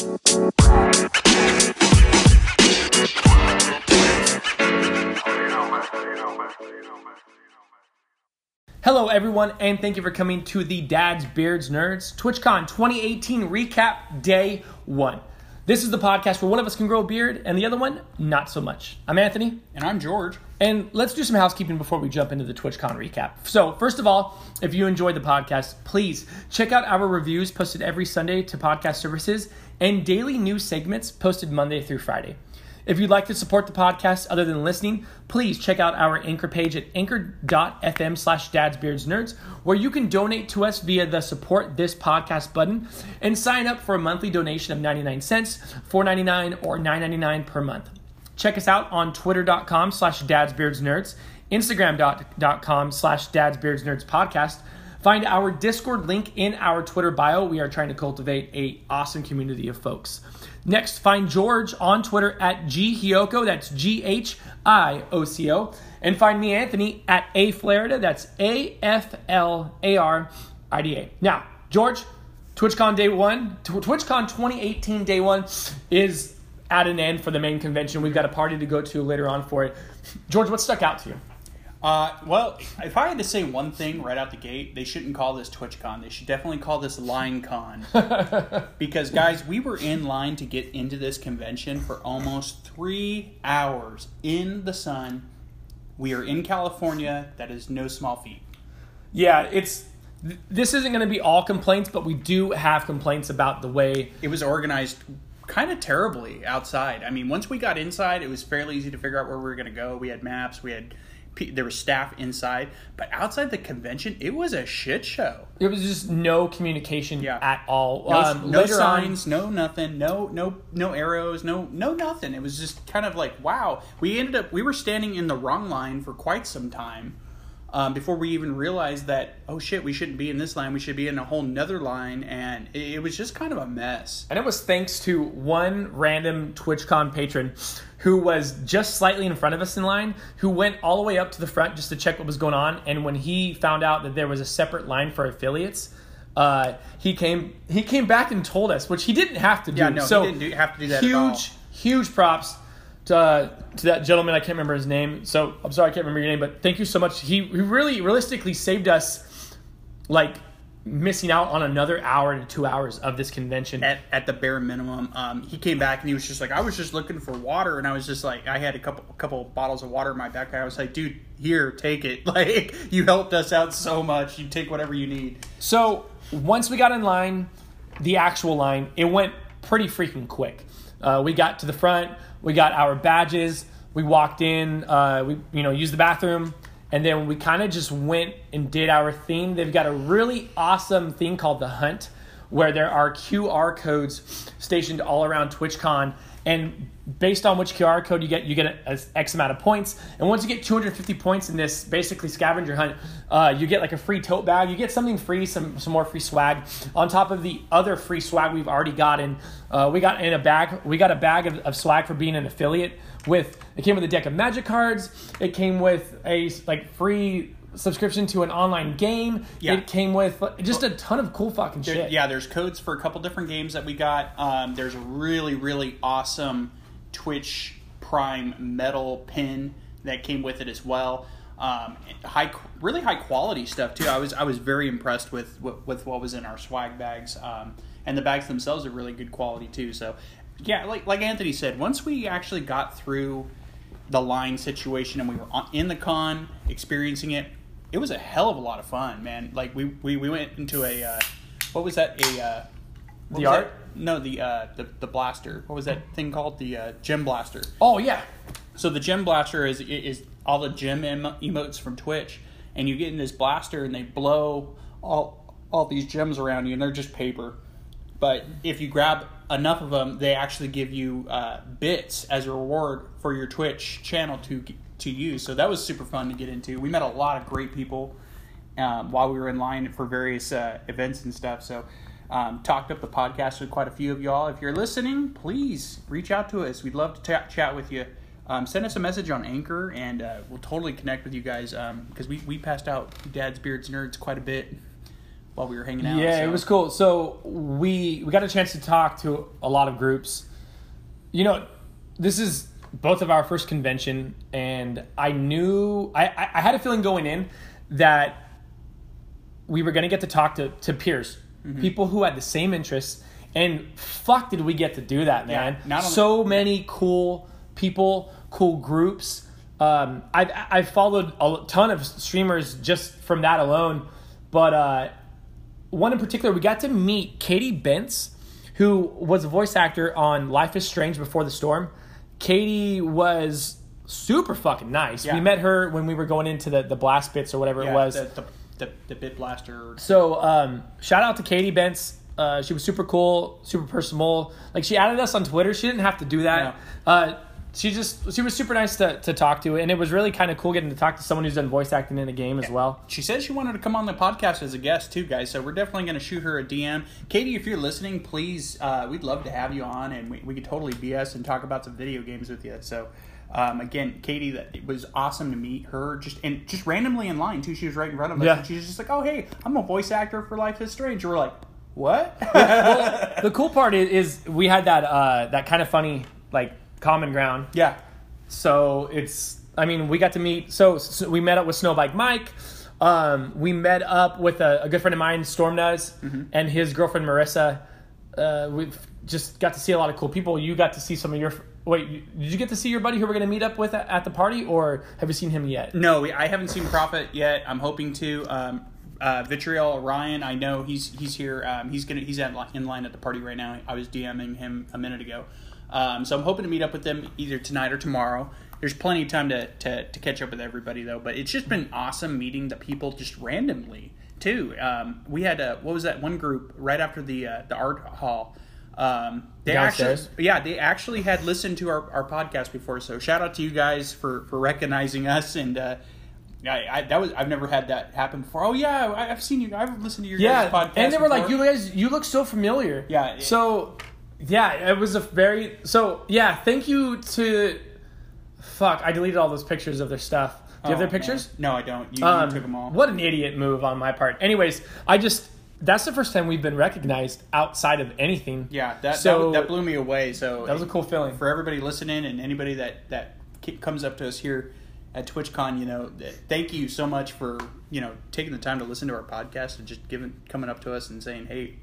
Hello, everyone, and thank you for coming to the Dads, Beards, Nerds TwitchCon 2018 recap day one. This is the podcast where one of us can grow a beard and the other one, not so much. I'm Anthony, And I'm George. and let's do some housekeeping before we jump into the TwitchCon recap. So, first of all, if you enjoyed the podcast, please check out our reviews posted every Sunday to podcast services and daily news segments posted Monday through Friday. If you'd like to support the podcast other than listening, please check out our anchor page at anchor.fm slash dadsbeardsnerds, where you can donate to us via the support this podcast button and sign up for a monthly donation of 99 cents, 4.99 or 9.99 per month. Check us out on twitter.com slash dadsbeardsnerds, instagram.com slash dadsbeardsnerds podcast. Find our Discord link in our Twitter bio. We are trying to cultivate a awesome community of folks. Next, find George on Twitter at ghioco. That's G H I O C O. And find me, Anthony, at A. That's A F L A R I D A. Now, George, TwitchCon day one, TwitchCon 2018 day one is at an end for the main convention. We've got a party to go to later on for it. George, what stuck out to you? Uh, well, if I had to say one thing right out the gate, they shouldn't call this TwitchCon. They should definitely call this LineCon. because, guys, we were in line to get into this convention for almost three hours in the sun. We are in California. That is no small feat. Yeah, it's th- this isn't going to be all complaints, but we do have complaints about the way. It was organized kind of terribly outside. I mean, once we got inside, it was fairly easy to figure out where we were going to go. We had maps. We had there was staff inside, but outside the convention, it was a shit show. It was just no communication Yeah. at all. No, Um, no later on- signs, no nothing, no no no arrows, no no nothing. It was just kind of like wow. We ended up we were standing in the wrong line for quite some time um, before we even realized that oh shit we shouldn't be in this line. We should be in a whole nother line, and it, it was just kind of a mess. And it was thanks to one random TwitchCon patron who was just slightly in front of us in line, who went all the way up to the front just to check what was going on. And when he found out that there was a separate line for affiliates, uh, he came he came back and told us, which he didn't have to do. Yeah, no, he didn't do- have to do that at Huge, huge props to, uh, to that gentleman. I can't remember his name, so I'm sorry I can't remember your name, but thank you so much. He, he really realistically saved us like missing out on another hour to two hours of this convention. At, at the bare minimum, um, he came back and he was just like, I was just looking for water, and I was just like, I had a couple a couple bottles of water in my backpack. I was like, dude, here, take it. Like, you helped us out so much. You take whatever you need. So once we got in line, the actual line, it went pretty freaking quick. Uh, we got to the front, we got our badges, we walked in, uh, we you know used the bathroom, and then we kind of just went and did our theme. They've got a really awesome thing called the Hunt, where there are QR codes stationed all around TwitchCon, and based on which QR code you get, you get a, a X amount of points. And once you get 250 points in this basically scavenger hunt, uh, you get like a free tote bag. You get something free, some some more free swag on top of the other free swag we've already gotten. Uh, we got in a bag. We got a bag of, of swag for being an affiliate. With it came with a deck of magic cards. It came with a like free subscription to an online game. Yeah. It came with just a ton of cool fucking There- shit. yeah, there's codes for a couple different games that we got. Um, there's a really, really awesome Twitch Prime metal pin that came with it as well. Um, high, really high quality stuff too. I was I was very impressed with with, with what was in our swag bags, um, and the bags themselves are really good quality too. So, yeah, like like Anthony said, once we actually got through the line situation and we were on, in the con experiencing it, it was a hell of a lot of fun, man. Like we we, we went into a uh, what was that a uh, The art? that? No, the uh, the the blaster. What was that thing called? The uh, gem blaster. Oh yeah. So the gem blaster is is all the gem emo- emotes from Twitch, and you get in this blaster and they blow all all these gems around you, and they're just paper. But if you grab enough of them, they actually give you uh, bits as a reward for your Twitch channel to to use. So that was super fun to get into. We met a lot of great people um, while we were in line for various uh, events and stuff. So. Um, talked up the podcast with quite a few of y'all. If you're listening, please reach out to us. We'd love to ta- chat with you. Um, send us a message on Anchor, and uh, we'll totally connect with you guys because we, we passed out Dad's Beards Nerds quite a bit while we were hanging out. Yeah, so- it was cool. So we we got a chance to talk to a lot of groups. You know, this is both of our first convention, and I knew I I, I had a feeling going in that we were going to get to talk to to peers, Mm-hmm. people who had the same interests, and fuck did we get to do that, man? not only- so many cool people, cool groups. Um, I've I've followed a ton of streamers just from that alone, but uh, one in particular, we got to meet Katie Bentz, who was a voice actor on Life is Strange Before the Storm. Katie was super fucking nice. Yeah. We met her when we were going into the, the blast bits or whatever yeah, it was. the, the, the, the bit blaster. So um, shout out to Katie Bentz. Uh, she was super cool, super personable. Like she added us on Twitter. She didn't have to do that. Uh, she just she was super nice to, to talk to, and it was really kind of cool getting to talk to someone who's done voice acting in a game as well. She said she wanted to come on the podcast as a guest too, guys. So we're definitely going to shoot her a DM. Katie, if you're listening, please, uh, we'd love to have you on, and we, we could totally BS and talk about some video games with you. So, um, again, Katie, that it was awesome to meet her, just and just randomly in line too. She was right in front of us, Yeah. and she's just like, "Oh, hey, I'm a voice actor for Life is Strange." We're like, "What?" the cool part is, is we had that uh, that kind of funny like common ground. yeah, So it's, I mean, we got to meet. So, so we met up with Snowbike Mike. Um, we met up with a, a good friend of mine, Storm Does, and his girlfriend Marissa. Uh, we've just got to see a lot of cool people. You got to see some of your. Wait, did you get to see your buddy who we're going to meet up with at, at the party, or have you seen him yet? No, I haven't seen Prophet yet. I'm hoping to. Um, uh, Vitriol Ryan, I know he's he's here. Um, he's gonna he's at, in line at the party right now. I was DMing him a minute ago, um, so I'm hoping to meet up with them either tonight or tomorrow. There's plenty of time to, to, to catch up with everybody though, but it's just been awesome meeting the people just randomly too. Um, we had a, what was that one group right after the uh, the art hall. Um, they Downstairs? actually yeah, they actually had listened to our, our podcast before. So shout out to you guys for, for recognizing us and uh, I, I that was I've never had that happen before. Oh yeah, I, I've seen you. I've listened to your Yeah, guys' podcast. and they were like, "You guys, you look so familiar." Yeah. So, yeah, it was a very so yeah. Thank you to. Fuck, I deleted all those pictures of their stuff. Do you have Oh, their man. pictures? No, I don't. You, Um, you took them all. What an idiot move on my part. Anyways, I just that's the first time we've been recognized outside of anything. Yeah, that, So- that that blew me away. So That was a cool feeling. for everybody listening and anybody that that comes up to us here at TwitchCon. You know, th- thank you so much for you know taking the time to listen to our podcast and just giving coming up to us and saying, "Hey,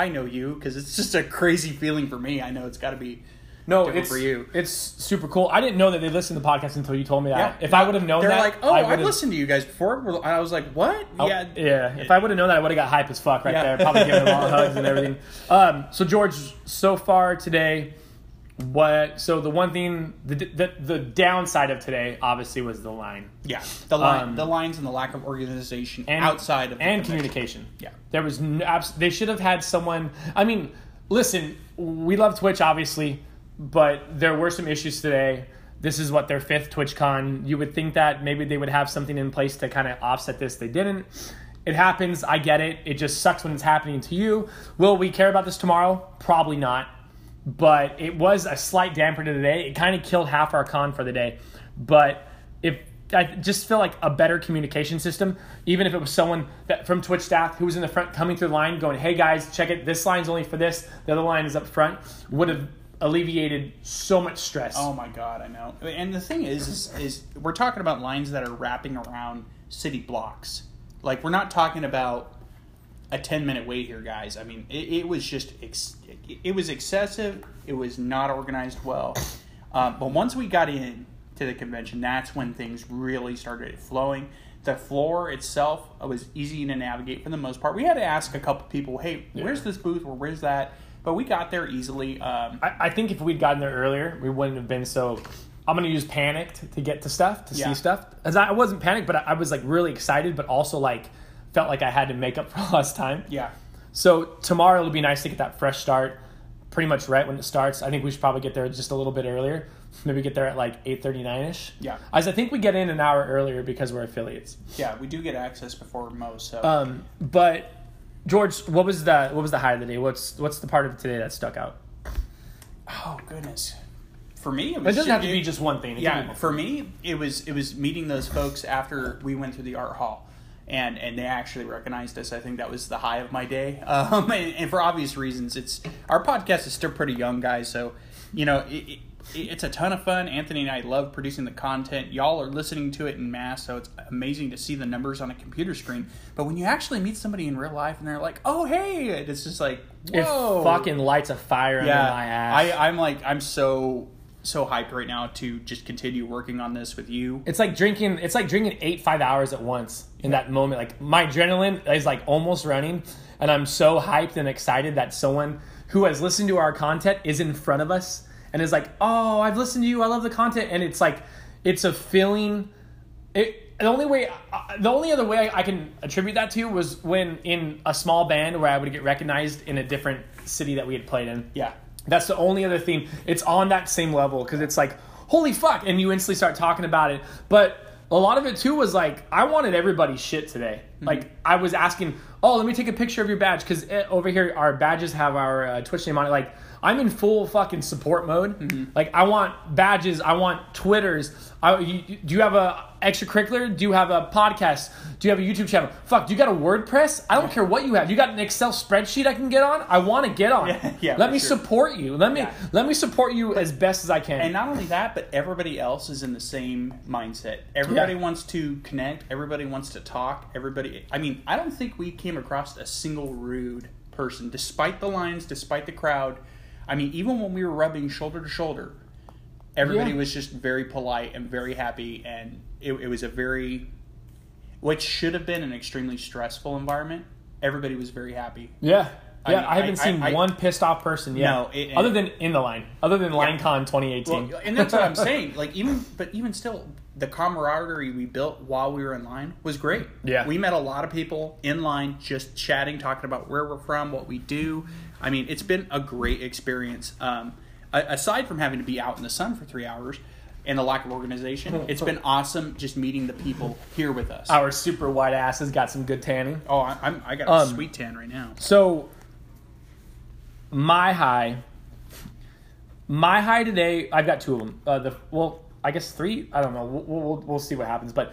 I know you," because it's just a crazy feeling for me. I know it's got to be. No, different it's for you. It's super cool. I didn't know that they listened to the podcast until you told me that. Yeah. If I would have known They're that, like, "Oh, I I've listened to you guys before." I was like, "What?" Oh, yeah, yeah. If I would have known that, I would have got hype as fuck right Yeah. there. Probably giving them all hugs and everything. Um, so George, so far today, what? So the one thing, the the, the downside of today, obviously, was the line yeah. The line, Um, the lines, and the lack of organization and outside of the and communication. Yeah. there was no, abs- they should have had someone. I mean, listen, we love Twitch, obviously, but there were some issues today. This is what their fifth TwitchCon. You would think that maybe they would have something in place to kind of offset this. They didn't. It happens. I get it. It just sucks when it's happening to you. Will we care about this tomorrow? Probably not. But it was a slight damper to the day. It kind of killed half our con for the day. But if I just feel like a better communication system, even if it was someone that from Twitch staff who was in the front coming through the line, going, "Hey guys, check it. This line's only for this. The other line is up front," would have alleviated so much stress. Oh my god, I know. And the thing is, is, is we're talking about lines that are wrapping around city blocks. Like we're not talking about a ten minute wait here, guys. I mean, it, it was just ex- it was excessive. It was not organized well. Uh, but once we got in to the convention, that's when things really started flowing. The floor itself was easy to navigate for the most part. We had to ask a couple people, "Hey, where's this booth or where's that?" But we got there easily. Um, I, I think if we'd gotten there earlier, we wouldn't have been so. I'm gonna use panicked to get to stuff to Yeah. see stuff. As I, I wasn't panicked, but I, I was like really excited, but also like felt like I had to make up for lost time. yeah. So tomorrow it'll be nice to get that fresh start, pretty much right when it starts. I think we should probably get there just a little bit earlier. Maybe get there at like eight thirty nine ish. Yeah. As I think we get in an hour earlier because we're affiliates. Yeah, we do get access before most. So Um, but George, what was the what was the high of the day? What's what's the part of today that stuck out? oh goodness, for me it It doesn't have to be just one thing. It Yeah, for me it was it was meeting those folks after we went through the art hall, and and they actually recognized us. I think that was the high of my day. Um, and, and for obvious reasons, it's our podcast is still pretty young, guys. So, you know, it, it, it's a ton of fun. Anthony and I love producing the content. Y'all are listening to it in mass, so it's amazing to see the numbers on a computer screen. But when you actually meet somebody in real life and they're like, "Oh, hey," it's just like, "Whoa!" It fucking lights a fire yeah. under my ass. I, I'm like, I'm so so hyped right now to just continue working on this with you. It's like drinking. It's like drinking eight five hours at once in that moment. Like my adrenaline is like almost running, and I'm so hyped and excited that someone who has listened to our content is in front of us and is like, "Oh, I've listened to you. I love the content." And it's like, it's a feeling. It the only way, uh, the only other way I can attribute that to was when in a small band where I would get recognized in a different city that we had played in. Yeah. That's the only other theme. It's on that same level because it's like, holy fuck, and you instantly start talking about it. But a lot of it too was like, I wanted everybody's shit today. Mm-hmm. Like I was asking, oh, let me take a picture of your badge because over here our badges have our uh, Twitch name on it. Like I'm in full fucking support mode. Like I want badges. I want Twitters. I, you, do you have a extracurricular? Do you have a podcast? Do you have a YouTube channel? Fuck, do you got a WordPress? I don't care what you have. You got an Excel spreadsheet I can get on? I want to get on. Yeah, yeah, Let me sure. support you. Let me Yeah. let me support you as best as I can. And not only that, but everybody else is in the same mindset. Everybody Yeah. wants to connect. Everybody wants to talk. Everybody. I mean, I don't think we came across a single rude person, despite the lines, despite the crowd. I mean, even when we were rubbing shoulder to shoulder, everybody Yeah. was just very polite and very happy, and it, it was a very, which should have been an extremely stressful environment. Everybody was very happy. yeah. I Yeah, I, haven't seen one pissed off person yet. No, it- other than in the line, other than LineCon 2018. Well, and that's what I'm saying. Like even, but even still, the camaraderie we built while we were in line was great. Yeah. we met a lot of people in line, just chatting, talking about where we're from, what we do. I mean, it's been a great experience. Um, aside from having to be out in the sun for three hours and the lack of organization, it's been awesome just meeting the people here with us. Our super white asses got some good tanning. oh, I, I'm I got a Um, sweet tan right now. So, my high, my high today, I've got two of them. Uh, the well, I guess three. I don't know. We'll, we'll we'll see what happens. But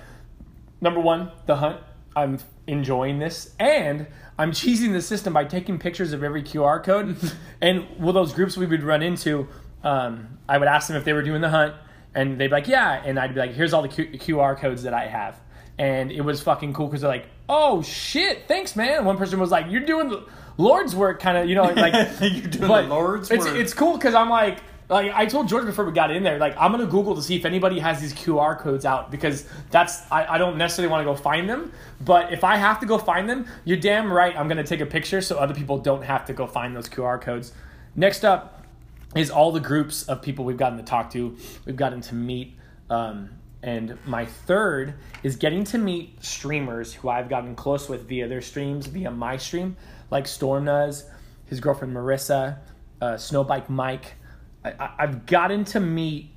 number one, the hunt. I'm enjoying this, and I'm cheesing the system by taking pictures of every QR code. and well, those groups we would run into, um, I would ask them if they were doing the hunt, and they'd be like, "Yeah," and I'd be like, "Here's all the Q- QR codes that I have." And it was fucking cool because they're like, "Oh shit, thanks, man." One person was like, "You're doing the Lord's work," kind of, you know, like You're doing the Lord's it's, work. It's cool because I'm like, like I told George before we got in there, like I'm gonna Google to see if anybody has these QR codes out because that's I, I don't necessarily want to go find them, but if I have to go find them, you're damn right I'm gonna take a picture so other people don't have to go find those QR codes. Next up is all the groups of people we've gotten to talk to, we've gotten to meet. Um, and my third is getting to meet streamers who I've gotten close with via their streams, via my stream, like Storm does, his girlfriend Marissa, uh, Snowbike Mike. I, I've gotten to meet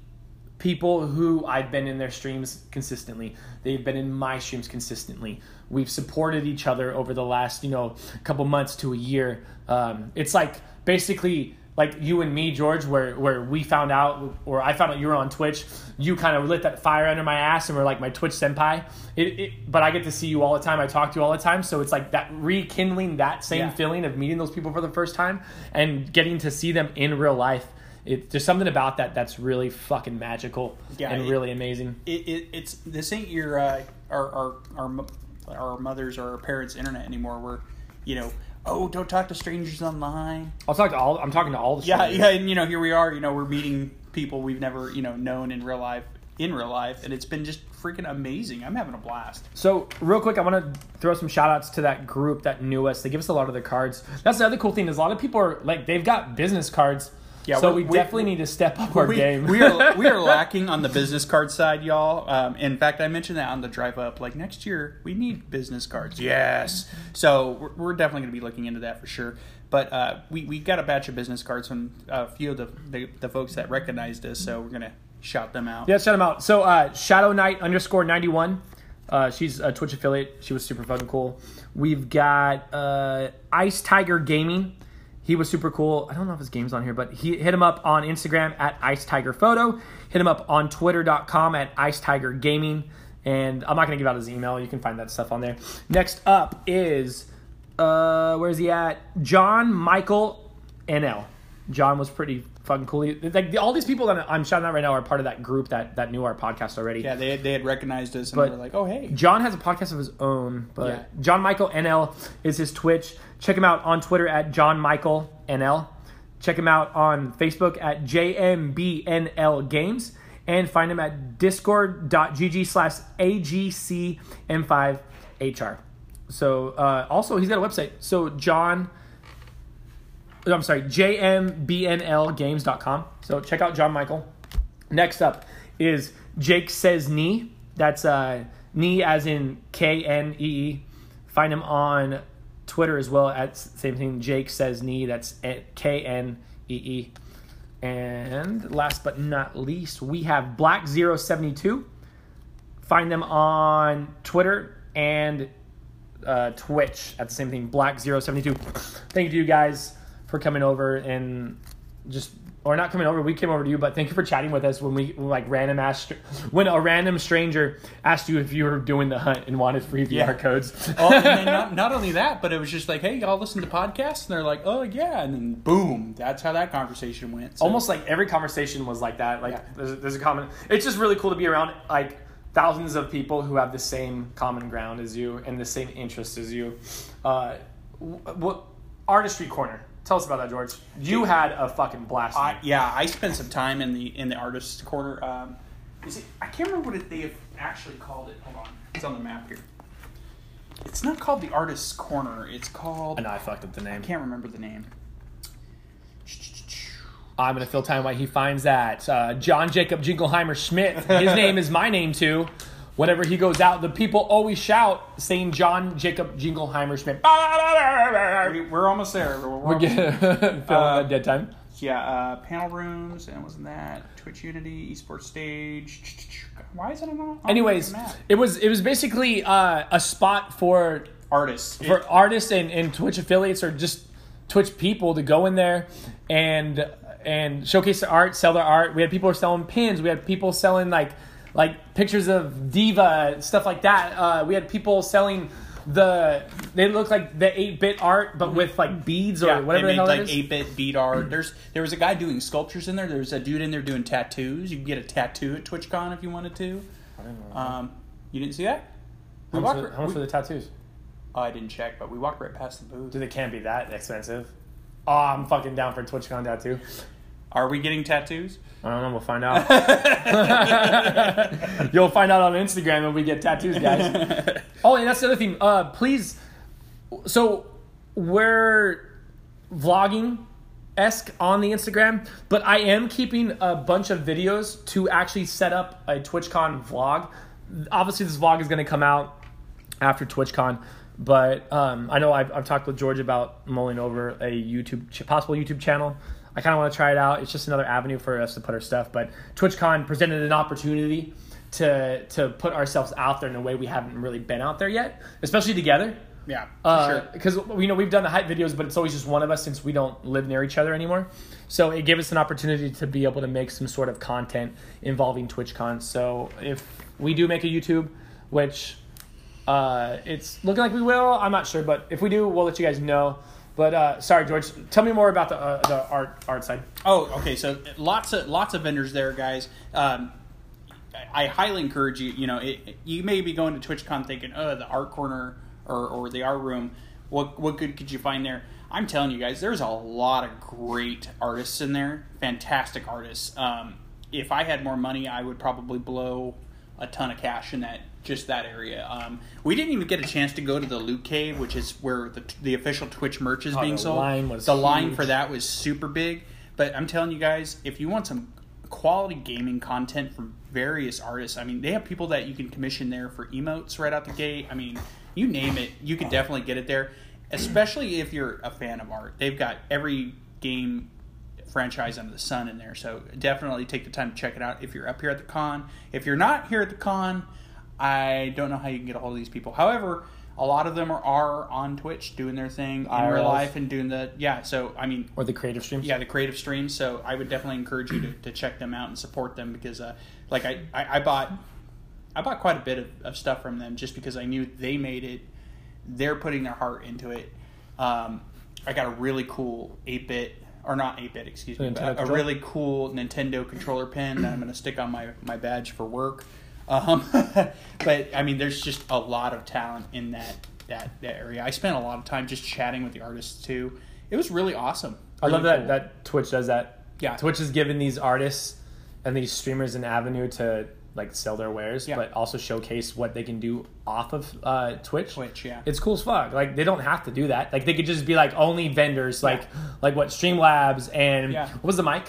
people who I've been in their streams consistently. They've been in my streams consistently. We've supported each other over the last, you know, couple months to a year. Um, it's like basically like you and me, George, where where we found out, or I found out you were on Twitch. You kind of lit that fire under my ass, and were like my Twitch senpai. It, it, but I get to see you all the time. I talk to you all the time, so it's like that rekindling that same Yeah. feeling of meeting those people for the first time and getting to see them in real life. It, there's something about that that's really fucking magical Yeah, and it- really amazing. it, it it's this ain't your uh, our, our our our mothers or our parents' internet anymore. Where you know, oh, don't talk to strangers online. I'll talk to all. I'm talking to all the Yeah, yeah, and you know, here we are. You know, we're meeting people we've never you know known in real life in real life, and it's been just freaking amazing. I'm having a blast. So, real quick, I want to throw some shout outs to that group that knew us. They give us a lot of their cards. That's the other cool thing is a lot of people are like they've got business cards. Yeah, so we- definitely need to step up our we, game. we are we are lacking on the business card side, y'all. Um, in fact, I mentioned that on the drive up. Like next year, we need business cards. Yes. So we're, we're definitely going to be looking into that for sure. But uh, we we got a batch of business cards from a few of the the, the folks that recognized us. So we're gonna shout them out. Yeah, shout them out. So uh, Shadow Knight underscore ninety one. Uh, she's a Twitch affiliate. She was super fucking cool. We've got uh, Ice Tiger Gaming. He was super cool. I don't know if his game's on here, but he hit him up on Instagram at Ice Tiger Photo. Hit him up on Twitter.com at Ice Tiger Gaming. And I'm not going to give out his email. You can find that stuff on there. Next up is, uh, where's he at? John Michael NL. John was pretty fucking cool. Like all these people that I'm shouting out right now are part of that group that that knew our podcast already. Yeah, they they had recognized us and But- they were like, "Oh, hey." John has a podcast of his own, but Yeah. John Michael NL is his Twitch. Check him out on Twitter at John Michael NL. Check him out on Facebook at JMBNL Games. And find him at discord.gg slash AGCM5HR. So, uh, also, he's got a website. So, John, I'm sorry, JMBNLgames.com. So, check out John Michael. Next up is Jake Says Knee. That's uh, knee as in K N E E. Find him on Twitter as well at same thing. Jake Says Knee. That's K N E E. And last but not least, we have Black 072. Find them on Twitter and uh, Twitch at the same thing, Black072. Thank you to you guys for coming over and just, or not coming over, we came over to you, but thank you for chatting with us when we, like, random asked, when a random stranger asked you if you were doing the hunt and wanted free QR Yeah. codes. oh, and then not, not only that, but it was just like, "Hey, y'all listen to podcasts?" And they're like, "Oh yeah," and then boom, that's how that conversation went. So- almost like every conversation was like that. Like Yeah. there's, there's a common. It's just really cool to be around like thousands of people who have the same common ground as you and the same interests as you. Uh, what artistry corner? Tell us about that, George. You had a fucking blast. I, yeah, I spent some time in the in the artist's corner. Um, is it? I can't remember what it, they have actually called it. Hold on, it's on the map here. It's not called the artist's corner. It's called. And I fucked up the name. I can't remember the name. I'm gonna fill time while he finds that. Uh, John Jacob Jingleheimer Schmidt. His name is my name too. Whenever he goes out, the people always shout, saying John Jacob Jingleheimer Schmidt. We- We're almost there. We're, We're getting filling Uh, dead time. Yeah, uh, panel rooms, and wasn't that Twitch Unity esports stage? Why is it on? on Anyways, it was it was basically uh, a spot for artists. for artists and, and Twitch affiliates or just Twitch people to go in there and and showcase their art, sell their art. We had people selling pins. We had people selling like like pictures of diva stuff like that. Uh, we had people selling the they look like the eight bit art but with like beads or yeah, whatever they the hell made it like is. eight bit beat art. There's there was a guy doing sculptures in there. there's a dude in there doing tattoos. You can get a tattoo at TwitchCon if you wanted to. Um, you didn't see that? How much, walked for, how much we- for the tattoos? Oh, I didn't check, but we walked right past the booth. Dude, they can't be that expensive. Oh, I'm fucking down for TwitchCon tattoo. Are we getting tattoos? I don't know. We'll find out. You'll find out on Instagram when we get tattoos, guys. oh, and that's the other thing. Uh, please. So we're vlogging esque on the Instagram, but I am keeping a bunch of videos to actually set up a TwitchCon vlog. Obviously, this vlog is going to come out after TwitchCon. But um, I know I've, I've talked with George about mulling over a YouTube ch- possible YouTube channel. I kind of want to try it out. It's just another avenue for us to put our stuff. But TwitchCon presented an opportunity to to put ourselves out there in a way we haven't really been out there yet, especially together. Yeah, for sure. Because you know we've done the hype videos, but it's always just one of us since we don't live near each other anymore. So it gave us an opportunity to be able to make some sort of content involving TwitchCon. So if we do make a YouTube, which uh, it's looking like we will, I'm not sure, but if we do, we'll let you guys know. But uh, sorry, George, tell me more about the uh, the art art side. Oh, okay. So lots of lots of vendors there, guys. Um, I highly encourage you. You know, it, you may be going to TwitchCon thinking, "Oh, the art corner or, or the art room. What what good could you find there?" I'm telling you guys, there's a lot of great artists in there. Fantastic artists. Um, if I had more money, I would probably blow a ton of cash in that just that area. Um, we didn't even get a chance to go to the Loot Cave, which is where the the official Twitch merch is Oh, being the sold. line was the line for that was super big. But I'm telling you guys, if you want some quality gaming content from various artists, I mean, they have people that you can commission there for emotes right out the gate. I mean, you name it, you could definitely get it there. Especially if you're a fan of art, they've got every game franchise under the sun in there. So definitely take the time to check it out if you're up here at the con. If you're not here at the con, I don't know how you can get a hold of these people. However, a lot of them are, are on Twitch doing their thing in real life and doing the yeah. So I mean, Or the creative streams. yeah, the creative streams. So I would definitely encourage you to, to check them out and support them because, uh, like I, I, I bought I bought quite a bit of, of stuff from them just because I knew they made it. They're putting their heart into it. Um, I got a really cool eight bit or not eight bit, excuse me, but a, controller? really cool Nintendo controller pin that I'm going to stick on my my badge for work. Um, but I mean, there's just a lot of talent in that that, that area. I spent a lot of time just chatting with the artists too. It was really awesome. I love that cool. that Twitch does that. Yeah. Twitch is giving these artists and these streamers an avenue to like sell their wares, Yeah. but also showcase what they can do off of uh, Twitch. Twitch, yeah. It's cool as fuck. Like they don't have to do that. Like they could just be like only vendors, like like what Streamlabs and Yeah. what was the mic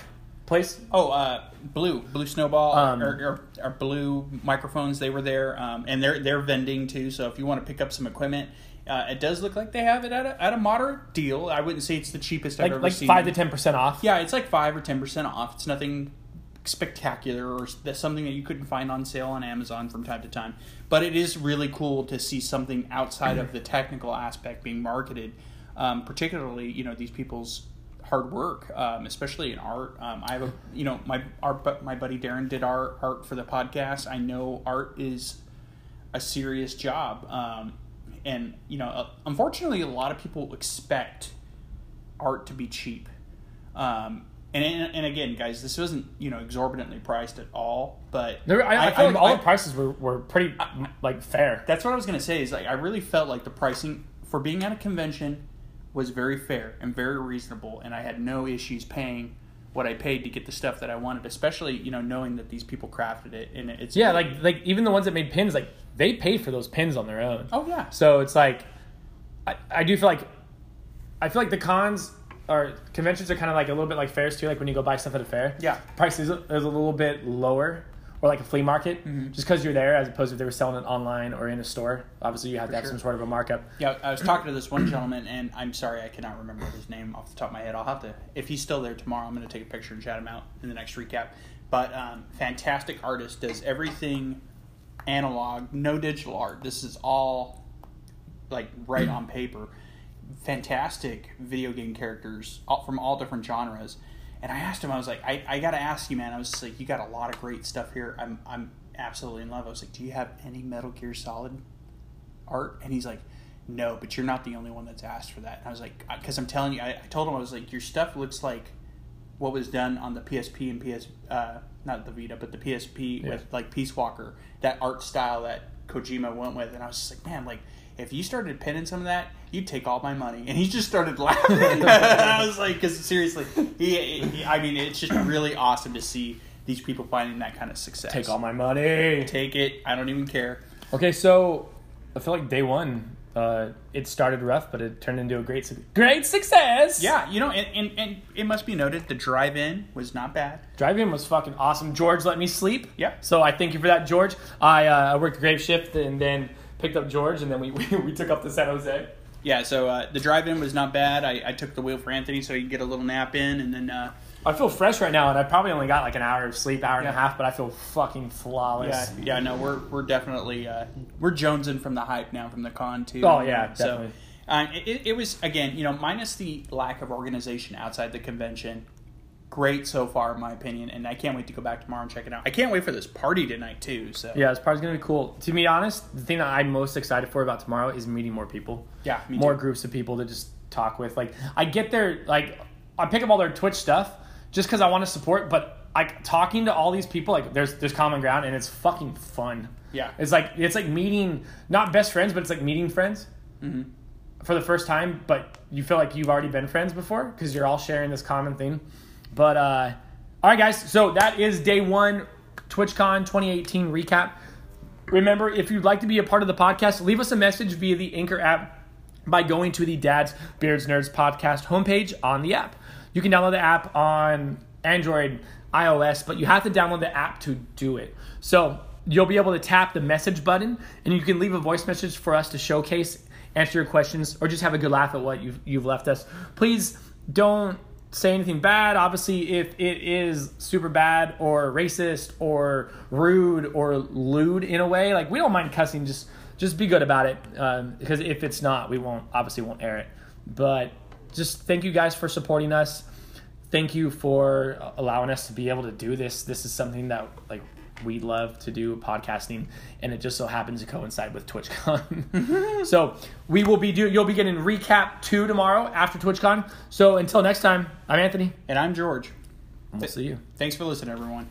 place? Oh, uh, Blue, Blue Snowball, Um, or, or, or Blue microphones. They were there, um, and they're they're vending too. So if you want to pick up some equipment, uh, it does look like they have it at a, at a moderate deal. I wouldn't say it's the cheapest I've Like ever like seen. five to ten percent off. Yeah, it's like five or ten percent off. It's nothing spectacular or something that you couldn't find on sale on Amazon from time to time. But it is really cool to see something outside of the technical aspect being marketed, um, particularly you know these people's hard work, um, especially in art. Um, I have a you know my bu- my buddy Darren did our art for the podcast. I know art is a serious job, um, and you know uh, unfortunately a lot of people expect art to be cheap. Um, and, and and again, guys, this wasn't you know exorbitantly priced at all, but There, I, I, feel like all I- the prices were, were pretty like fair. that's what I was gonna say. Is like I really felt like the pricing for being at a convention was very fair and very reasonable, and I had no issues paying what I paid to get the stuff that I wanted. Especially you know knowing that these people crafted it, and it's Yeah, like like even the ones that made pins, like they paid for those pins on their own. oh yeah, So it's like, I, I do feel like, I feel like the cons or conventions are kind of like a little bit like fairs too. Like when you go buy stuff at a fair, Yeah. price is a, is a little bit lower, or like a flea market, Mm-hmm. just because you're there, as opposed to if they were selling it online or in a store. Obviously, you have to have sure. some sort of a markup. Yeah, I was talking to this one gentleman, and I'm sorry I cannot remember his name off the top of my head. I'll have to, if he's still there tomorrow, I'm going to take a picture and chat him out in the next recap. But um, fantastic artist, does everything analog, no digital art. This is all like right on paper. Fantastic video game characters all, from all different genres. And I asked him, I was like, I, I got to ask you, man. I was just like, you got a lot of great stuff here. I'm, I'm absolutely in love. I was like, do you have any Metal Gear Solid art? And he's like, no, but you're not the only one that's asked for that. And I was like, because I'm telling you, I, I told him I was like, your stuff looks like what was done on the PSP and PS, uh, not the Vita, but the PSP Yeah. with like Peace Walker, that art style that Kojima went with. And I was just like, man, like if you started pinning some of that, you'd take all my money. And he just started laughing. I was like, because seriously, he, he, I mean, it's just really awesome to see these people finding that kind of success. Take all my money. take it. I don't even care. Okay, so I feel like day one, uh, it started rough, but it turned into a great su- great success. Yeah, you know, and, and, and it must be noted the drive-in was not bad. Drive-in was fucking awesome. George let me sleep. Yeah. So I thank you for that, George. I uh, I worked a grave shift and then picked up George, and then we, we, we took up to San Jose. Yeah, so uh, the drive-in was not bad. I, I took the wheel for Anthony so he could get a little nap in, and then uh, I feel fresh right now, and I probably only got like an hour of sleep, hour and a half, but I feel fucking flawless. yeah, yeah, no, we're we're definitely uh, we're jonesing from the hype now from the con too. Oh, yeah, so definitely. uh, it, it was again, you know, minus the lack of organization outside the convention. Great so far, in my opinion, and I can't wait to go back tomorrow and check it out. I can't wait for this party tonight too. So Yeah, this part's gonna be cool. To be honest, the thing that I'm most excited for about tomorrow is meeting more people. Yeah, me more too. groups of people to just talk with. Like, I get their like, I pick up all their Twitch stuff just because I want to support. But like talking to all these people, like, there's there's common ground, and it's fucking fun. Yeah. it's like it's like meeting not best friends, but it's like meeting friends Mm-hmm. for the first time. But you feel like you've already been friends before because you're all sharing this common thing. But uh, all right, guys. So that is day one, TwitchCon 2018 recap. Remember, if you'd like to be a part of the podcast, leave us a message via the Anchor app by going to the Dads, Beards, Nerds podcast homepage on the app. You can download the app on Android, iOS, but you have to download the app to do it. So you'll be able to tap the message button and you can leave a voice message for us to showcase, answer your questions, or just have a good laugh at what you've, you've left us. Please don't say anything bad. Obviously, if it is super bad or racist or rude or lewd in a way, like we don't mind cussing. Just just be good about it. Um, because if it's not, we won't obviously won't air it. But just thank you guys for supporting us. Thank you for allowing us to be able to do this. This is something that like we love to do podcasting, and it just so happens to coincide with TwitchCon. Mm-hmm. so we will be do you'll be getting recap two tomorrow after TwitchCon. So until next time, I'm Anthony. And I'm George. and We'll see you. Thanks for listening, everyone.